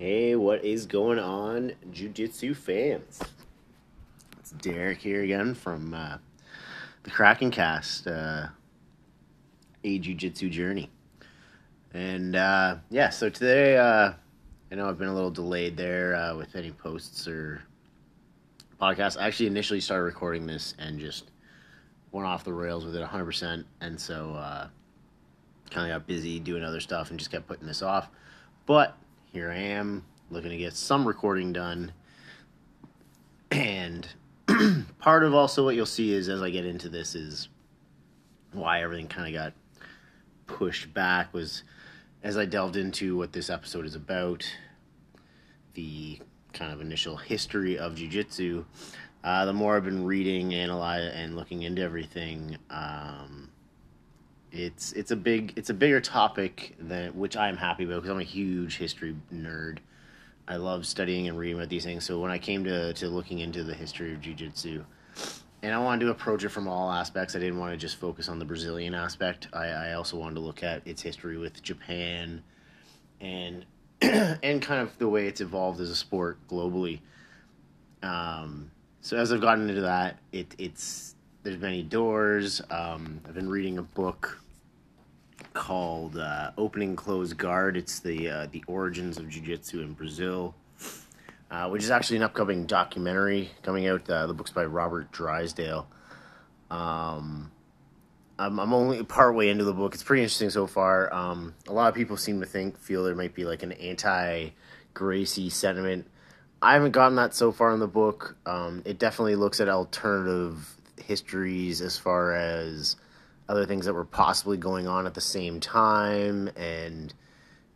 Hey, what is going on, Jiu Jitsu fans? It's Derek here again from uh, the Kraken Cast, uh, a Jiu Jitsu journey. And uh, yeah, so today, uh, I know I've been a little delayed there uh, with any posts or podcasts. I actually initially started recording this and just went off the rails with it 100%. And so uh, kind of got busy doing other stuff and just kept putting this off. But here I am looking to get some recording done. And part of also what you'll see is as I get into this is why everything kind of got pushed back was as I delved into what this episode is about, the kind of initial history of jiu-jitsu, uh, the more I've been reading, analyzing, and looking into everything, um, it's it's a big it's a bigger topic than which I'm happy about because I'm a huge history nerd. I love studying and reading about these things. So when I came to to looking into the history of jiu-jitsu, and I wanted to approach it from all aspects. I didn't want to just focus on the Brazilian aspect. I, I also wanted to look at its history with Japan, and and kind of the way it's evolved as a sport globally. Um, so as I've gotten into that, it it's there's many doors. Um, I've been reading a book called uh, Opening Closed Guard. It's the uh, the origins of jiu-jitsu in Brazil, uh, which is actually an upcoming documentary coming out. Uh, the book's by Robert Drysdale. Um, I'm, I'm only part way into the book. It's pretty interesting so far. Um, a lot of people seem to think feel there might be like an anti Gracie sentiment. I haven't gotten that so far in the book. Um, it definitely looks at alternative histories as far as other things that were possibly going on at the same time, and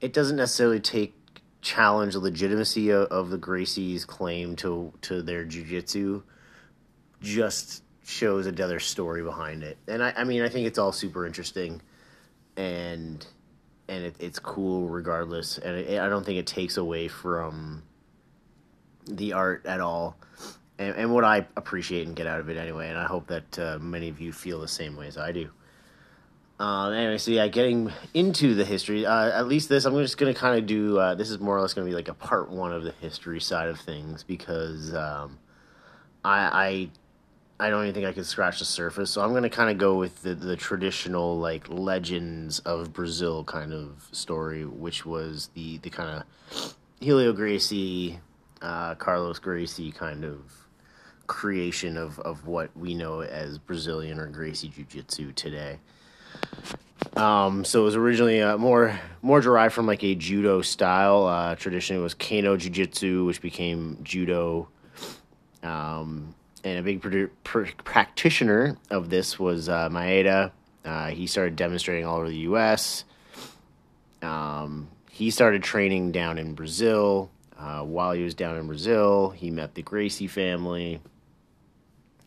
it doesn't necessarily take challenge the legitimacy of, of the Gracie's claim to to their jujitsu. Just shows another story behind it, and I, I mean I think it's all super interesting, and and it, it's cool regardless, and it, I don't think it takes away from the art at all. And, and, what I appreciate and get out of it anyway, and I hope that uh, many of you feel the same way as I do. Um, anyway, so yeah, getting into the history. Uh, at least this, I'm just gonna kind of do. Uh, this is more or less gonna be like a part one of the history side of things because um, I, I I don't even think I could scratch the surface. So I'm gonna kind of go with the the traditional like legends of Brazil kind of story, which was the the kind of Helio Gracie, uh, Carlos Gracie kind of creation of, of what we know as Brazilian or Gracie Jiu Jitsu today. Um, so it was originally uh, more more derived from like a judo style. Uh, traditionally, it was Kano Jiu Jitsu, which became judo. Um, and a big pr- pr- practitioner of this was uh, Maeda. Uh, he started demonstrating all over the U.S. Um, he started training down in Brazil. Uh, while he was down in Brazil, he met the Gracie family.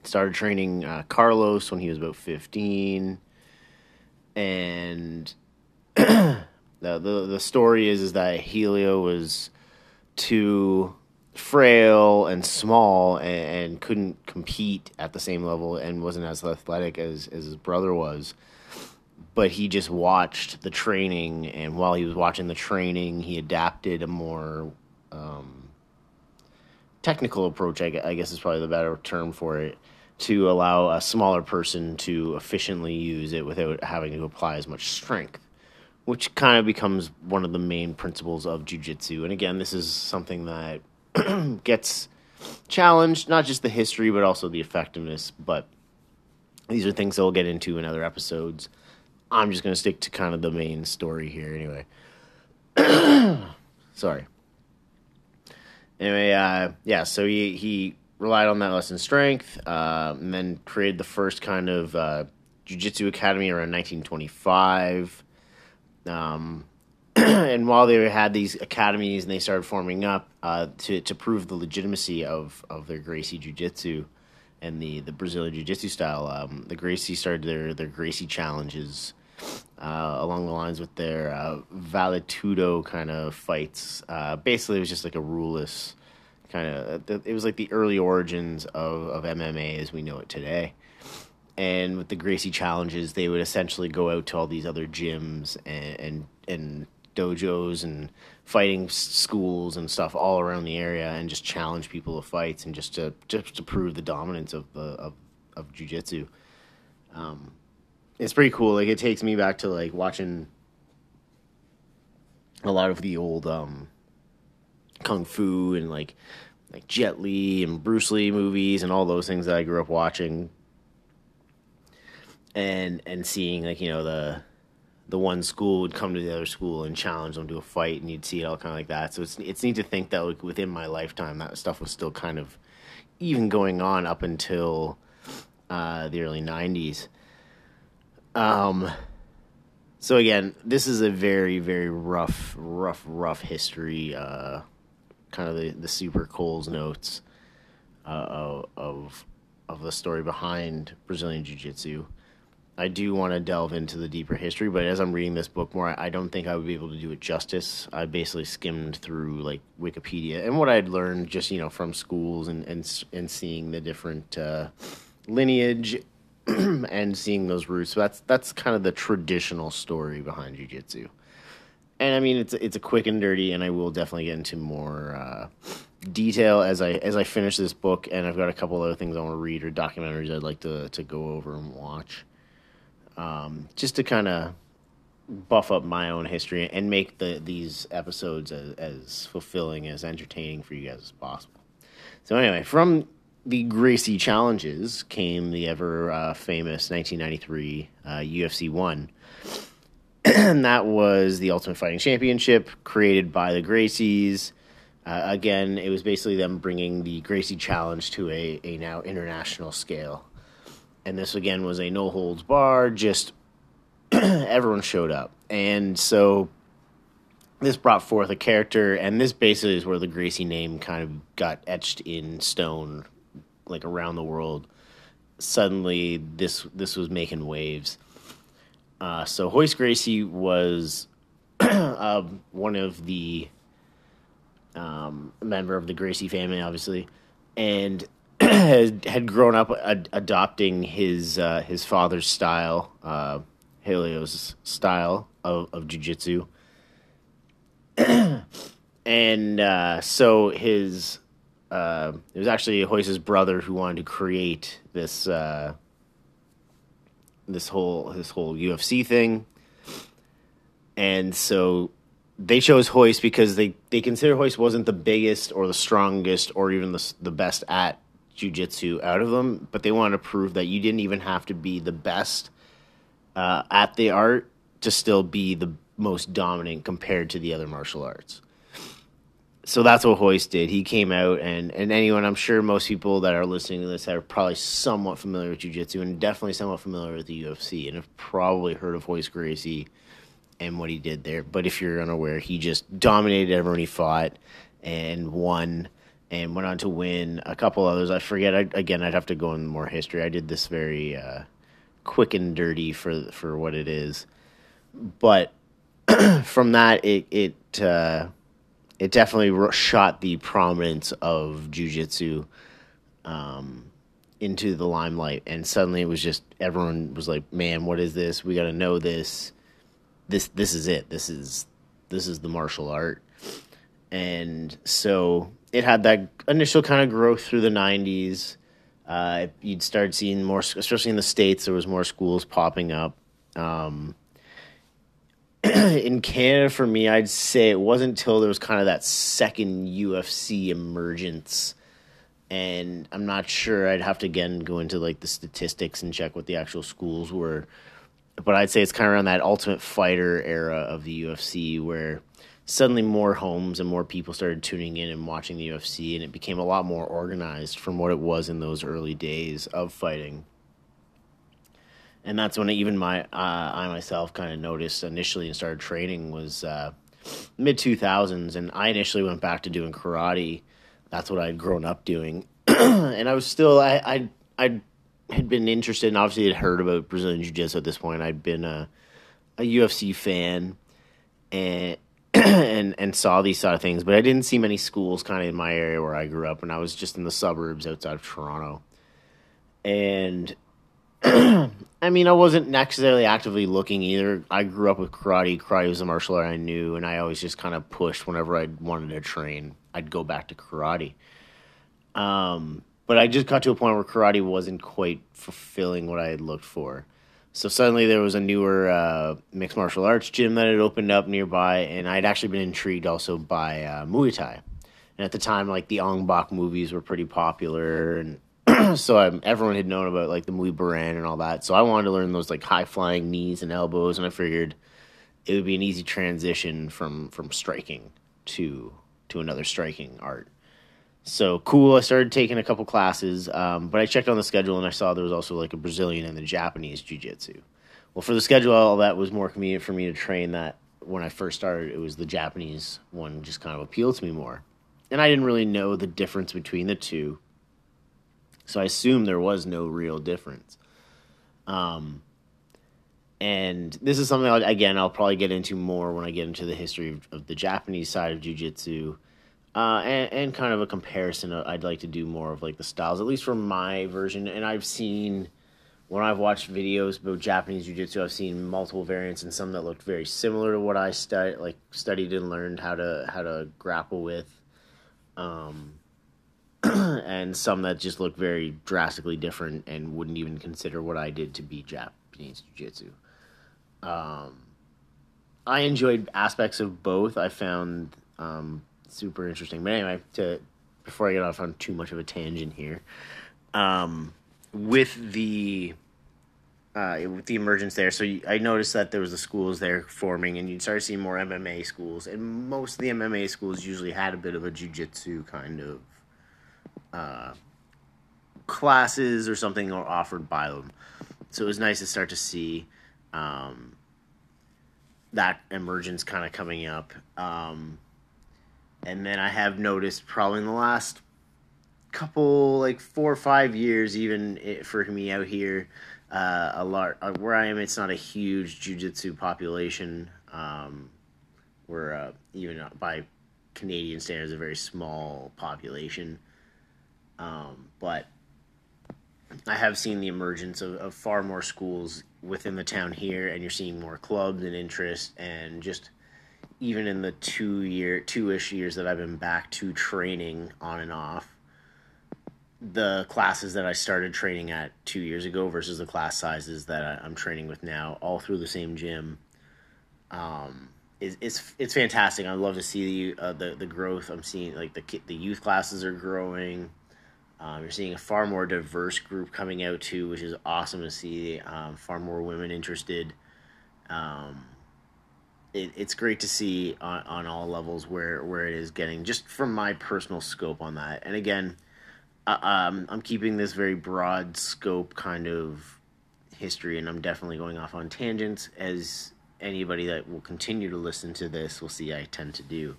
Started training uh, Carlos when he was about 15. And the, the the story is is that Helio was too frail and small and, and, couldn't compete at the same level and wasn't as athletic as, as his brother was. But he just watched the training, and while he was watching the training, he adapted a more um, technical approach, I guess is probably the better term for it, to allow a smaller person to efficiently use it without having to apply as much strength, which kind of becomes one of the main principles of jujitsu. And again, this is something that gets challenged, not just the history, but also the effectiveness. But these are things that we'll get into in other episodes. I'm just going to stick to kind of the main story here anyway. Sorry. Anyway, uh, yeah, so he, he relied on that lesson strength, uh, and then created the first kind of uh, jiu-jitsu academy around 1925. Um, and while they had these academies and they started forming up uh, to to prove the legitimacy of of their Gracie Jiu-Jitsu and the the Brazilian Jiu-Jitsu style, um, the Gracie started their their Gracie challenges. Uh, along the lines with their uh, Vale-Tudo kind of fights. Uh, basically, it was just like a ruleless kind of it was like the early origins of, of MMA as we know it today. And with the Gracie challenges, they would essentially go out to all these other gyms and and, and dojos and fighting schools and stuff all around the area, and just challenge people to fights and just to just to prove the dominance of the of of jujitsu. Um, it's pretty cool. Like it takes me back to like watching a lot of the old um, kung fu and like like Jet Li and Bruce Lee movies and all those things that I grew up watching. And and seeing like you know the the one school would come to the other school and challenge them to a fight and you'd see it all kind of like that. So it's it's neat to think that like within my lifetime that stuff was still kind of even going on up until uh, the early 90s um so again this is a very very rough rough rough history uh kind of the, the super Coles notes uh, of of the story behind Brazilian Jiu Jitsu. I do want to delve into the deeper history, but as I'm reading this book more, I don't think I would be able to do it justice. I basically skimmed through like Wikipedia and what I'd learned just you know from schools and and and seeing the different uh, lineage and seeing those roots. So that's that's kind of the traditional story behind jujitsu and I mean it's it's a quick and dirty, and I will definitely get into more uh, detail as I as I finish this book, and I've got a couple other things I want to read or documentaries I'd like to to go over and watch, um, just to kind of buff up my own history and make the these episodes as, as fulfilling as entertaining for you guys as possible. So anyway, from the Gracie challenges came the ever uh, famous 1993 uh, UFC one that was the Ultimate Fighting Championship created by the Gracies. Uh, again, it was basically them bringing the Gracie Challenge to a, a now international scale. And this again was a no holds bar, just everyone showed up. And so this brought forth a character, and this basically is where the Gracie name kind of got etched in stone, like around the world. Suddenly, this this was making waves uh, so Royce Gracie was uh, one of the um, member of the Gracie family, obviously, and had, grown up ad- adopting his uh, his father's style, uh, Helio's style of of jujitsu, and uh, so his uh, it was actually Royce's brother who wanted to create this uh, this whole this whole UFC thing, and so they chose Royce because they they consider Royce wasn't the biggest or the strongest or even the the best at jujitsu out of them, but they wanted to prove that you didn't even have to be the best uh, at the art to still be the most dominant compared to the other martial arts so that's what Royce did. He came out and and anyone I'm sure most people that are listening to this are probably somewhat familiar with jiu-jitsu and definitely somewhat familiar with the UFC and have probably heard of Royce Gracie and what he did there. But if you're unaware, he just dominated everyone he fought and won and went on to win a couple others. I forget. I, again, I'd have to go in more history. I did this very uh, quick and dirty for for what it is, but from that, it it uh, it definitely shot the prominence of jujitsu um, into the limelight, and suddenly it was just everyone was like, "Man, what is this? We got to know this. This this is it. This is this is the martial art." And so it had that initial kind of growth through the '90s. Uh, you'd start seeing more, especially in the states. There was more schools popping up. Um, in Canada for me, I'd say it wasn't until there was kind of that second UFC emergence. And I'm not sure. I'd have to again go into like the statistics and check what the actual schools were. But I'd say it's kind of around that Ultimate Fighter era of the UFC where suddenly more homes and more people started tuning in and watching the UFC, and it became a lot more organized from what it was in those early days of fighting and that's when even my uh, I myself kind of noticed initially and started training was uh, mid two thousands, and I initially went back to doing karate. That's what I'd grown up doing, and I was still I I I had been interested and obviously had heard about Brazilian Jiu Jitsu at this point. I'd been a a UFC fan and and and saw these sort of things, but I didn't see many schools kind of in my area where I grew up, and I was just in the suburbs outside of Toronto, and I mean, I wasn't necessarily actively looking either. I grew up with karate. Karate was a martial art I knew, and I always just kind of pushed whenever I wanted to train. I'd go back to karate. Um, but I just got to a point where karate wasn't quite fulfilling what I had looked for. So suddenly there was a newer uh, mixed martial arts gym that had opened up nearby, and I'd actually been intrigued also by uh, Muay Thai. And at the time, like the Ong Bak movies were pretty popular, and so I, everyone had known about like the Muay Boran and all that. So I wanted to learn those like high flying knees and elbows, and I figured it would be an easy transition from from striking to to another striking art. So cool. I started taking a couple classes, um, but I checked on the schedule and I saw there was also like a Brazilian and the Japanese jiu jitsu. Well, for the schedule, all that was more convenient for me to train that when I first started. It was the Japanese one, just kind of appealed to me more. And I didn't really know the difference between the two. So I assume there was no real difference. Um, and this is something, I'll, again, I'll probably get into more when I get into the history of, of the Japanese side of jiu jitsu uh, and, and kind of a comparison. I'd like to do more of like the styles, at least for my version. And I've seen when I've watched videos about Japanese jiu-jitsu, I've seen multiple variants and some that looked very similar to what I studied, like studied and learned how to how to grapple with, um, and some that just look very drastically different and wouldn't even consider what I did to be Japanese jiu-jitsu. Um, I enjoyed aspects of both. I found um, super interesting. But anyway, to before I get off on too much of a tangent here, um, with the uh, with the emergence there, so you, I noticed that there was the schools there forming, and you started seeing more MMA schools, and most of the MMA schools usually had a bit of a jujitsu kind of uh, classes or something or offered by them. So it was nice to start to see um, that emergence kind of coming up. Um, and then I have noticed probably in the last couple like four or five years even it, for me out here uh, a lot uh, where I am it's not a huge jujitsu population um, we're uh, even by Canadian standards a very small population um, but I have seen the emergence of, of far more schools within the town here and you're seeing more clubs and interest and just even in the two year two ish years that I've been back to training on and off, the classes that I started training at two years ago versus the class sizes that I'm training with now, all through the same gym, um, is it's it's fantastic. I love to see the uh, the the growth. I'm seeing like the the youth classes are growing. Um, you're seeing a far more diverse group coming out too, which is awesome to see. Um, far more women interested. Um, it, it's great to see on, on all levels where where it is getting just from my personal scope on that and again uh, um, i'm keeping this very broad scope kind of history and i'm definitely going off on tangents as anybody that will continue to listen to this will see i tend to do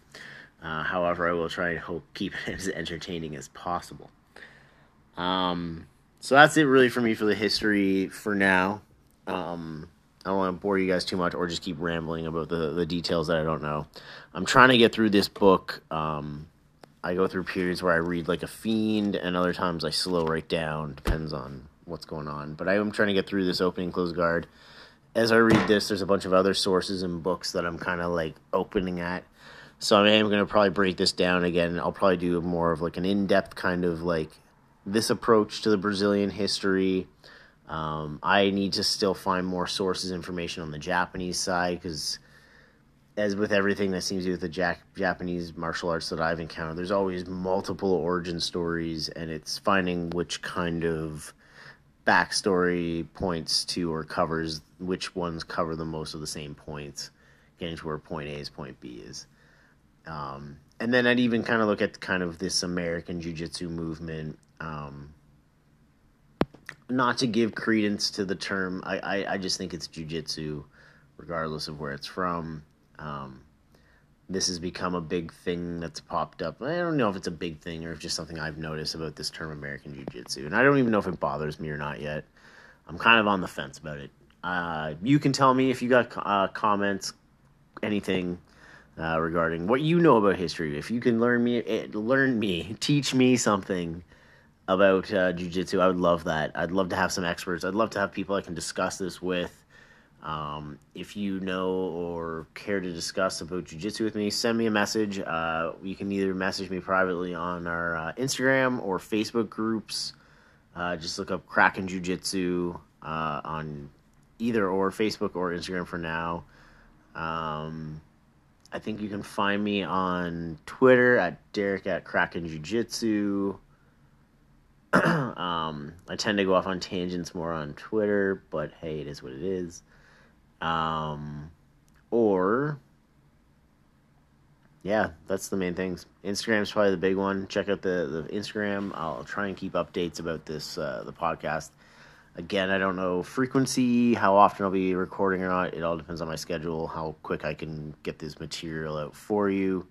uh, however i will try and hope keep it as entertaining as possible um, so that's it really for me for the history for now um, I don't want to bore you guys too much or just keep rambling about the, the details that I don't know. I'm trying to get through this book. Um, I go through periods where I read like a fiend, and other times I slow right down. Depends on what's going on. But I am trying to get through this opening close guard. As I read this, there's a bunch of other sources and books that I'm kind of like opening at. So I am going to probably break this down again. I'll probably do more of like an in depth kind of like this approach to the Brazilian history um, I need to still find more sources information on the Japanese side because, as with everything that seems to do with the Jack, Japanese martial arts that I've encountered, there's always multiple origin stories, and it's finding which kind of backstory points to or covers which ones cover the most of the same points, getting to where point A is point B is. Um, and then I'd even kind of look at kind of this American Jiu Jitsu movement. Um, not to give credence to the term, I, I, I just think it's jujitsu, regardless of where it's from. Um, this has become a big thing that's popped up. I don't know if it's a big thing or if just something I've noticed about this term American Jiu Jitsu. And I don't even know if it bothers me or not yet. I'm kind of on the fence about it. Uh, you can tell me if you got uh, comments, anything uh, regarding what you know about history. If you can learn me, eh, learn me, teach me something about uh, jujitsu. I would love that. I'd love to have some experts. I'd love to have people I can discuss this with. Um, if you know or care to discuss about jujitsu with me, send me a message. Uh, you can either message me privately on our uh, Instagram or Facebook groups. Uh, just look up Kraken Jiu-Jitsu uh, on either or Facebook or Instagram for now. Um, I think you can find me on Twitter at Derek at Kraken Jiu Jitsu. um, I tend to go off on tangents more on Twitter, but hey, it is what it is. Um, or yeah, that's the main things. Instagram's probably the big one. Check out the the Instagram. I'll try and keep updates about this uh, the podcast. Again, I don't know frequency, how often I'll be recording or not. It all depends on my schedule, how quick I can get this material out for you.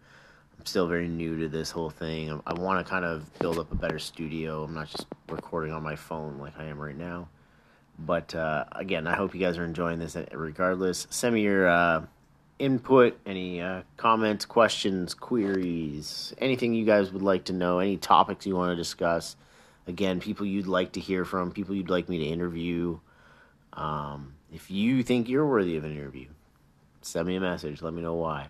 Still very new to this whole thing. I want to kind of build up a better studio. I'm not just recording on my phone like I am right now. But uh, again, I hope you guys are enjoying this regardless. Send me your uh, input, any uh, comments, questions, queries, anything you guys would like to know, any topics you want to discuss again, people you'd like to hear from, people you'd like me to interview. Um, if you think you're worthy of an interview, send me a message. Let me know why.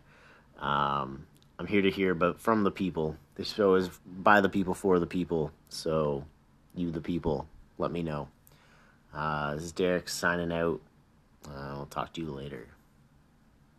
Um, I'm here to hear, but from the people. This show is by the people for the people. So, you, the people, let me know. Uh, this is Derek signing out. Uh, I'll talk to you later.